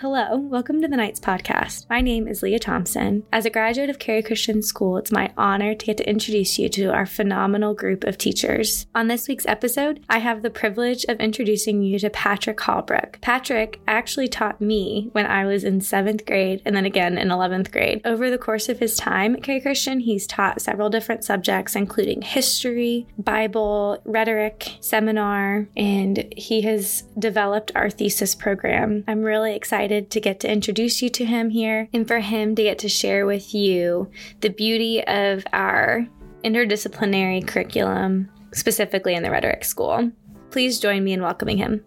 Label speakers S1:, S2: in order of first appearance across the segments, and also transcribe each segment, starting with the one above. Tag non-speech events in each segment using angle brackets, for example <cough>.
S1: Hello, welcome to the Knights Podcast. My name is Leah Thompson. As a graduate of Cary Christian School, it's my honor to get to introduce you to our phenomenal group of teachers. On this week's episode, I have the privilege of introducing you to Patrick Hallbrook. Patrick actually taught me when I was in seventh grade and then again in 11th grade. Over the course of his time at Cary Christian, he's taught several different subjects, including history, Bible, rhetoric, seminar, and he has developed our thesis program. I'm really excited excited to get to introduce you to him here and for him to get to share with you the beauty of our interdisciplinary curriculum, specifically in the rhetoric school. Please join me in welcoming him.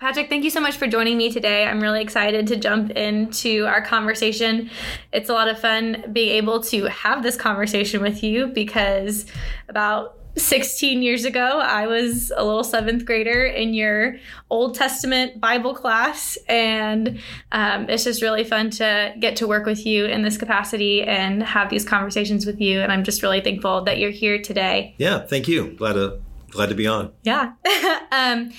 S1: Patrick, thank you so much for joining me today. I'm really excited to jump into our conversation. It's a lot of fun being able to have this conversation with you because about 16 years ago, I was a little seventh grader in your Old Testament Bible class. And um, it's just really fun to get to work with you in this capacity and have these conversations with you. And I'm just really thankful that you're here today.
S2: Yeah, thank you. Glad to glad to be on.
S1: Yeah. <laughs> um,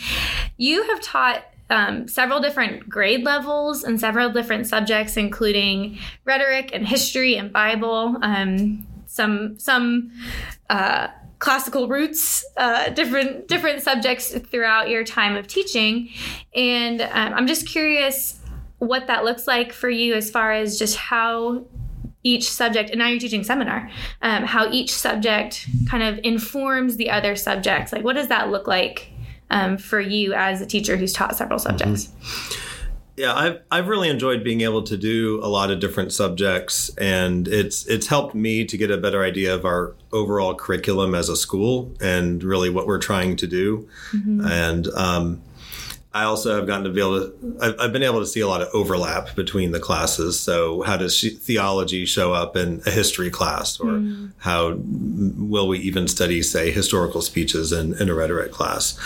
S1: you have taught um, several different grade levels and several different subjects, including rhetoric and history and Bible. Um, some some uh, classical roots, uh, different different subjects throughout your time of teaching, and um, I'm just curious what that looks like for you as far as just how each subject and now you're teaching seminar um, how each subject kind of informs the other subjects. Like what does that look like um, for you as a teacher who's taught several subjects? Mm-hmm.
S2: Yeah, I've I've really enjoyed being able to do a lot of different subjects, and it's it's helped me to get a better idea of our overall curriculum as a school and really what we're trying to do. Mm-hmm. And um, I also have gotten to be able to, I've, I've, been able to see a lot of overlap between the classes. So, how does theology show up in a history class? Or mm. how will we even study, say, historical speeches in, in a rhetoric class?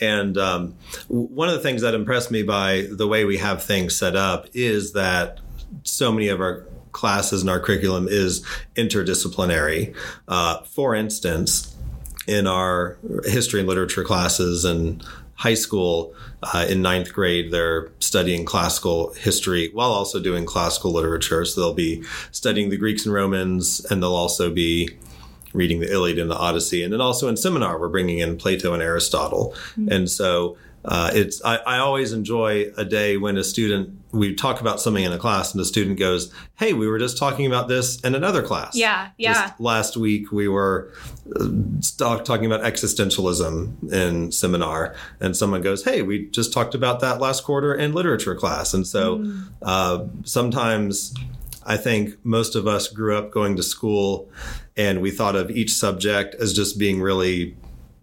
S2: And um, one of the things that impressed me by the way we have things set up is that so many of our classes and our curriculum is interdisciplinary. Uh, for instance, in our history and literature classes and high school uh, in ninth grade, they're studying classical history while also doing classical literature. So they'll be studying the Greeks and Romans, and they'll also be reading the Iliad and the Odyssey. And then also in seminar, we're bringing in Plato and Aristotle. Mm-hmm. And so uh, it's I, I, always enjoy a day when a student we talk about something in a class and the student goes, "Hey, we were just talking about this in another class."
S1: Yeah, yeah.
S2: Just last week we were uh, talking about existentialism in seminar, and someone goes, "Hey, we just talked about that last quarter in literature class." And so mm. uh, sometimes I think most of us grew up going to school and we thought of each subject as just being really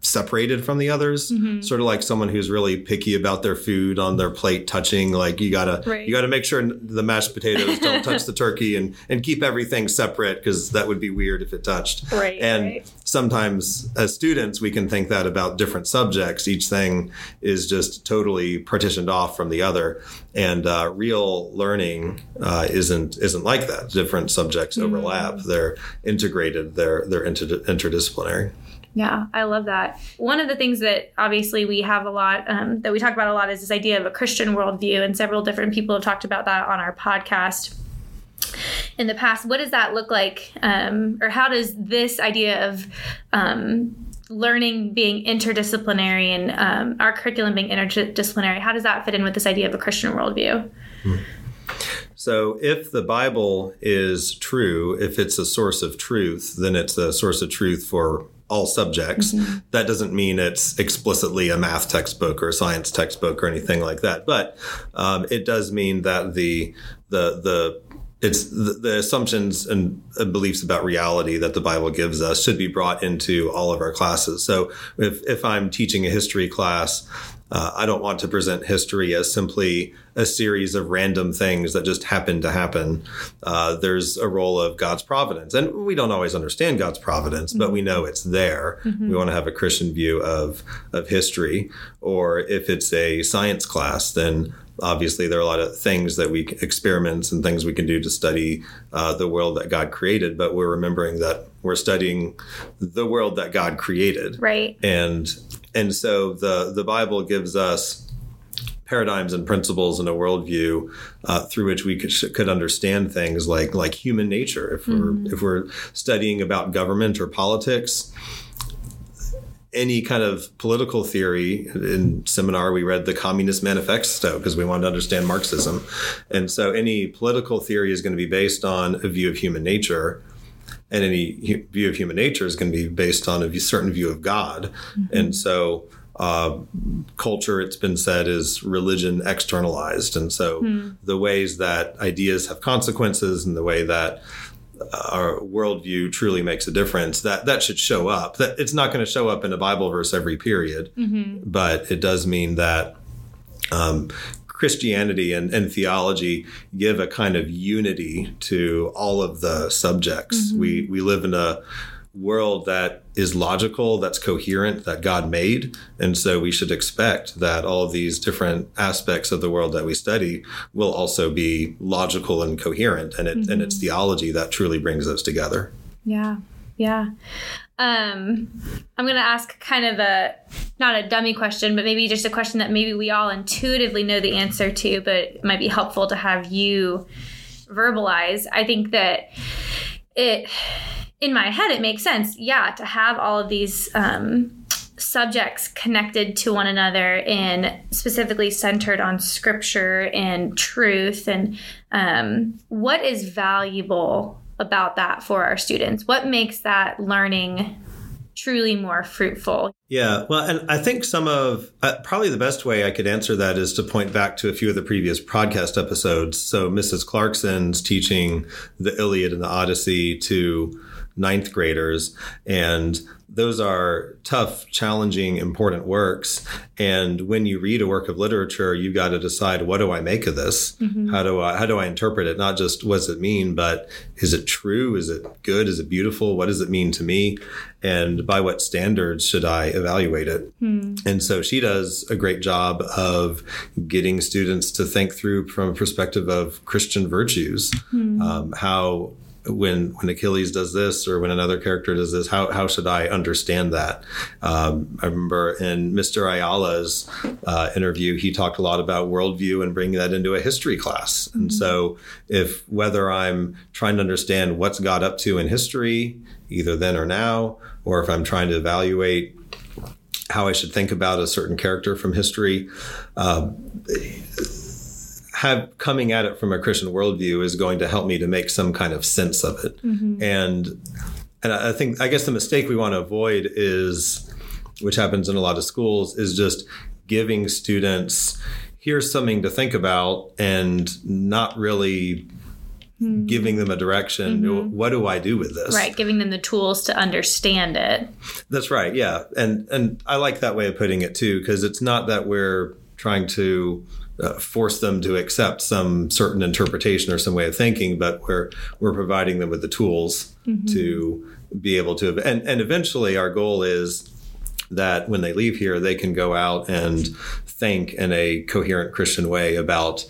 S2: separated from the others mm-hmm. sort of like someone who's really picky about their food on their plate touching like you gotta right. you gotta make sure the mashed potatoes <laughs> don't touch the turkey and and keep everything separate because that would be weird if it touched
S1: right
S2: and
S1: right.
S2: sometimes as students we can think that about different subjects each thing is just totally partitioned off from the other and uh, real learning uh, isn't isn't like that different subjects mm-hmm. overlap mm. they're integrated they're they're inter- interdisciplinary
S1: yeah, I love that. One of the things that obviously we have a lot um, that we talk about a lot is this idea of a Christian worldview, and several different people have talked about that on our podcast in the past. What does that look like, um, or how does this idea of um, learning being interdisciplinary and um, our curriculum being interdisciplinary, how does that fit in with this idea of a Christian worldview?
S2: Hmm. So, if the Bible is true, if it's a source of truth, then it's a source of truth for all subjects. Mm-hmm. That doesn't mean it's explicitly a math textbook or a science textbook or anything like that. But um, it does mean that the the the it's the, the, assumptions and beliefs about reality that the Bible gives us should be brought into all of our classes. So if, if I'm teaching a history class, uh, I don't want to present history as simply a series of random things that just happen to happen. Uh, there's a role of God's providence. And we don't always understand God's providence, mm-hmm. but we know it's there. Mm-hmm. We want to have a Christian view of, of history. Or if it's a science class, then obviously there are a lot of things that we experiments and things we can do to study uh, the world that god created but we're remembering that we're studying the world that god created
S1: right
S2: and and so the the bible gives us paradigms and principles and a worldview uh, through which we could, could understand things like like human nature. If mm-hmm. we're if we're studying about government or politics, any kind of political theory in seminar we read the communist manifesto because we wanted to understand marxism and so any political theory is going to be based on a view of human nature and any view of human nature is going to be based on a certain view of god mm-hmm. and so uh, culture, it's been said, is religion externalized. And so hmm. the ways that ideas have consequences and the way that our worldview truly makes a difference, that that should show up. That it's not going to show up in a Bible verse every period, mm-hmm. but it does mean that um, Christianity and, and, theology give a kind of unity to all of the subjects. Mm-hmm. We we live in a world that is logical, that's coherent, that God made. And so we should expect that all of these different aspects of the world that we study will also be logical and coherent. And, it, mm-hmm. and it's mm-hmm. theology that truly brings us together.
S1: Yeah. Yeah. Um, I'm going to ask kind of a not a dummy question, but maybe just a question that maybe we all intuitively know the answer to, but might be helpful to have you verbalize. I think that it in my head, it makes sense. Yeah, to have all of these um, subjects connected to one another and specifically centered on scripture and truth. And um, what is valuable about that for our students? What makes that learning truly more fruitful?
S2: Yeah, well, and I think some of uh, probably the best way I could answer that is to point back to a few of the previous podcast episodes. So, Mrs. Clarkson's teaching the Iliad and the Odyssey to ninth graders. And those are tough, challenging, important works. And when you read a work of literature, you've got to decide what do I make of this? Mm-hmm. How do I how do I interpret it? Not just what does it mean, but is it true? Is it good? Is it beautiful? What does it mean to me? And by what standards should I evaluate it? Mm. And so she does a great job of getting students to think through from a perspective of Christian virtues, mm. um, how when when Achilles does this or when another character does this, how how should I understand that? Um, I remember in Mr. Ayala's uh, interview, he talked a lot about worldview and bringing that into a history class. Mm-hmm. And so, if whether I'm trying to understand what's God up to in history, either then or now, or if I'm trying to evaluate how I should think about a certain character from history. Uh, have coming at it from a Christian worldview is going to help me to make some kind of sense of it. Mm-hmm. And and I think I guess the mistake we want to avoid is, which happens in a lot of schools, is just giving students here's something to think about and not really mm-hmm. giving them a direction. Mm-hmm. What do I do with this?
S1: Right, giving them the tools to understand it.
S2: That's right. Yeah, and and I like that way of putting it too because it's not that we're trying to uh, force them to accept some certain interpretation or some way of thinking, but we're we're providing them with the tools mm-hmm. to be able to and and eventually our goal is that when they leave here they can go out and think in a coherent Christian way about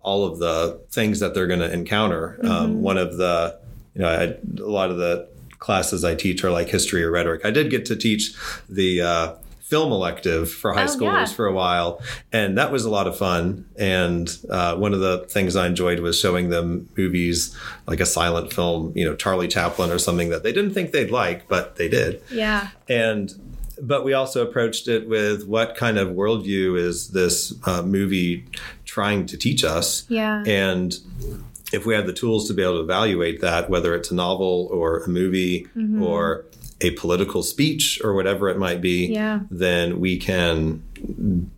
S2: all of the things that they're going to encounter. Um, mm-hmm. Um, one of the you know I, a lot of the classes I teach are like history or rhetoric. I did get to teach the uh, film elective for high oh, schoolers yeah. for a while, and that was a lot of fun. And uh, one of the things I enjoyed was showing them movies like a silent film, you know, Charlie Chaplin or something that they didn't think they'd like, but they did.
S1: Yeah.
S2: And but we also approached it with what kind of worldview is this uh, movie trying to teach us?
S1: Yeah.
S2: And if we have the tools to be able to evaluate that, whether it's a novel or a movie mm-hmm. or a political speech or whatever it might be,
S1: yeah.
S2: then we can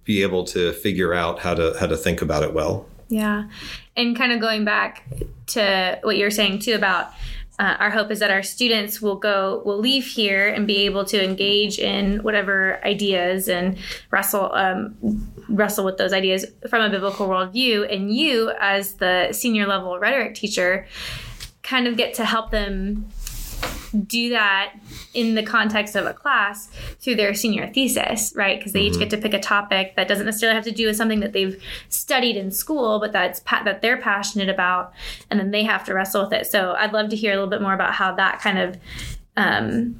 S2: be able to figure out how to how to think about it well.
S1: Yeah. And kind of going back to what you're saying too about uh, our hope is that our students will go will leave here and be able to engage in whatever ideas and wrestle um, wrestle with those ideas from a biblical worldview and you as the senior level rhetoric teacher kind of get to help them do that in the context of a class through their senior thesis, right? Because they mm-hmm. each get to pick a topic that doesn't necessarily have to do with something that they've studied in school, but that's pa- that they're passionate about, and then they have to wrestle with it. So I'd love to hear a little bit more about how that kind of um,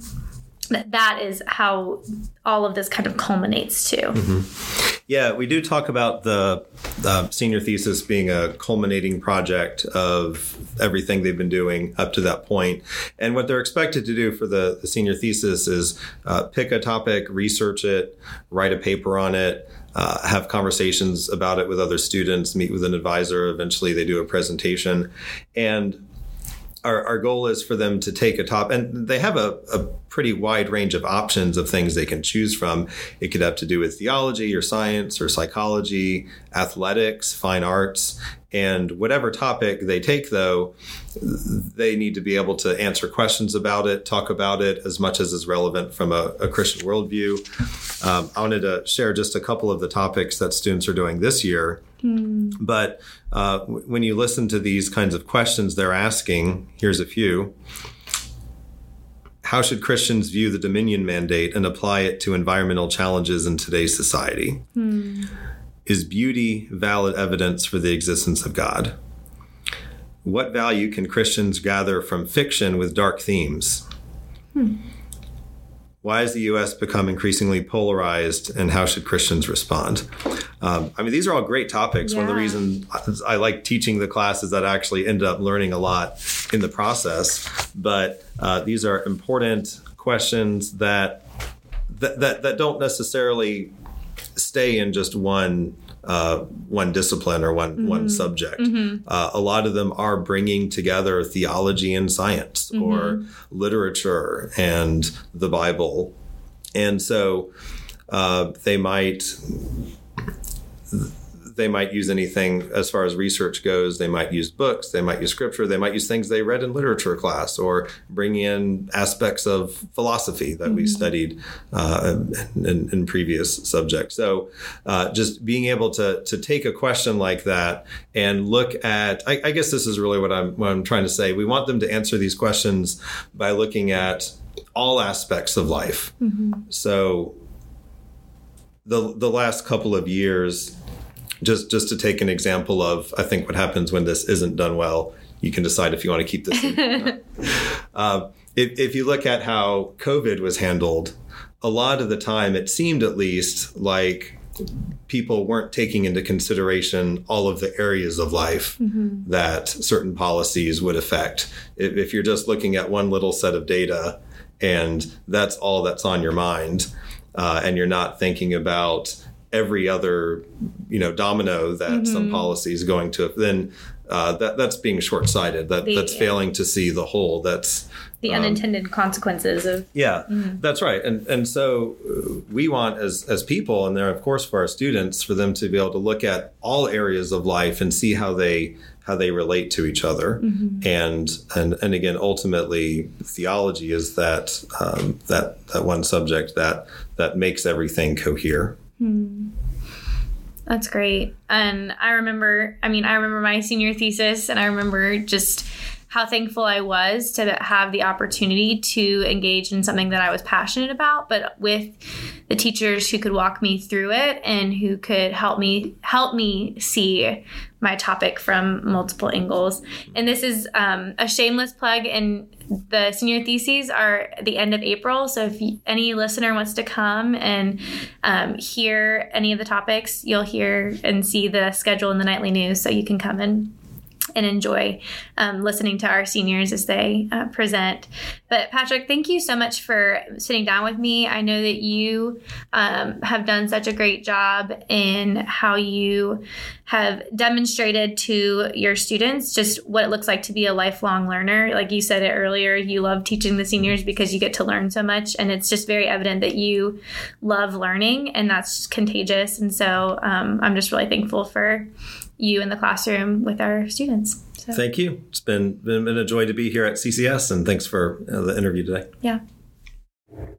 S1: that that is how all of this kind of culminates to.
S2: Mm-hmm. Yeah, we do talk about the, the, senior thesis being a culminating project of everything they've been doing up to that point. And what they're expected to do for the, the senior thesis is uh, pick a topic, research it, write a paper on it, uh, have conversations about it with other students, meet with an advisor. Eventually, they do a presentation. And our, our goal is for them to take a top, and they have a, a pretty wide range of options of things they can choose from. It could have to do with theology or science or psychology, athletics, fine arts, and whatever topic they take, though, they need to be able to answer questions about it, talk about it as much as is relevant from a, a Christian worldview. Um, I wanted to share just a couple of the topics that students are doing this year. Mm. But uh, when you listen to these kinds of questions they're asking, here's a few. How should Christians view the Dominion Mandate and apply it to environmental challenges in today's society? Mm. Is beauty valid evidence for the existence of God? What value can Christians gather from fiction with dark themes? Hmm. Why has the U.S. become increasingly polarized, and how should Christians respond? Um, I mean, these are all great topics. Yeah. One of the reasons I like teaching the class is that I actually end up learning a lot in the process. But uh, these are important questions that that, that, that don't necessarily stay in just one uh, one discipline or one mm-hmm. one subject. Mm-hmm. Uh, a lot of them are bringing together theology and science mm-hmm. or literature and the Bible, and so uh, they might they might use anything as far as research goes. They might use books, they might use scripture, they might use things they read in literature class, or bring in aspects of philosophy that mm-hmm. we studied uh, in, in, previous subjects. So, uh, just being able to to take a question like that and look at, I, I guess this is really what I'm what I'm trying to say. We want them to answer these questions by looking at all aspects of life. Mm-hmm. So the the last couple of years just just to take an example of I think what happens when this isn't done well. You can decide if you want to keep this. In. uh, <laughs> if, if you look at how COVID was handled, a lot of the time it seemed at least like people weren't taking into consideration all of the areas of life mm-hmm. that certain policies would affect. If, if, you're just looking at one little set of data and that's all that's on your mind, uh, and you're not thinking about every other you know domino that mm-hmm. some policy is going to then uh, that that's being short-sighted that the, that's failing to see the whole that's
S1: the um, unintended consequences of
S2: yeah mm-hmm. that's right and and so uh, we want as as people and there of course for our students for them to be able to look at all areas of life and see how they how they relate to each other mm-hmm. and and and again ultimately theology is that um, that that one subject that that makes everything cohere Hmm.
S1: That's great. And I remember, I mean, I remember my senior thesis and I remember just how thankful I was to have the opportunity to engage in something that I was passionate about, but with the teachers who could walk me through it and who could help me help me see my topic from multiple angles. And this is um, a shameless plug. And the senior theses are the end of April. So if any listener wants to come and um, hear any of the topics, you'll hear and see the schedule in the nightly news. So you can come and and enjoy um, listening to our seniors as they uh, present. But Patrick, thank you so much for sitting down with me. I know that you um, have done such a great job in how you have demonstrated to your students just what it looks like to be a lifelong learner. Like you said it earlier, you love teaching the seniors because you get to learn so much, and it's just very evident that you love learning, and that's contagious. And so um, I'm just really thankful for you in the classroom with our students.
S2: So. Thank you. It's been, been, been a joy to be here at CCS, and thanks for uh, the interview today.
S1: Yeah.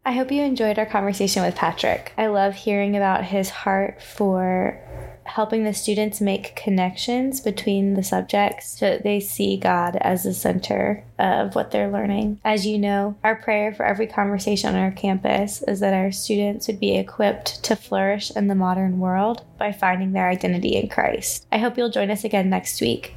S1: I hope you enjoyed our conversation with Patrick. I love hearing about his heart for helping the students make connections between the subjects so that they see God as the center of what they're learning. As you know, our prayer for every conversation on our campus is that our students would be equipped to flourish in the modern world by finding their identity in Christ. I hope you'll join us again next week.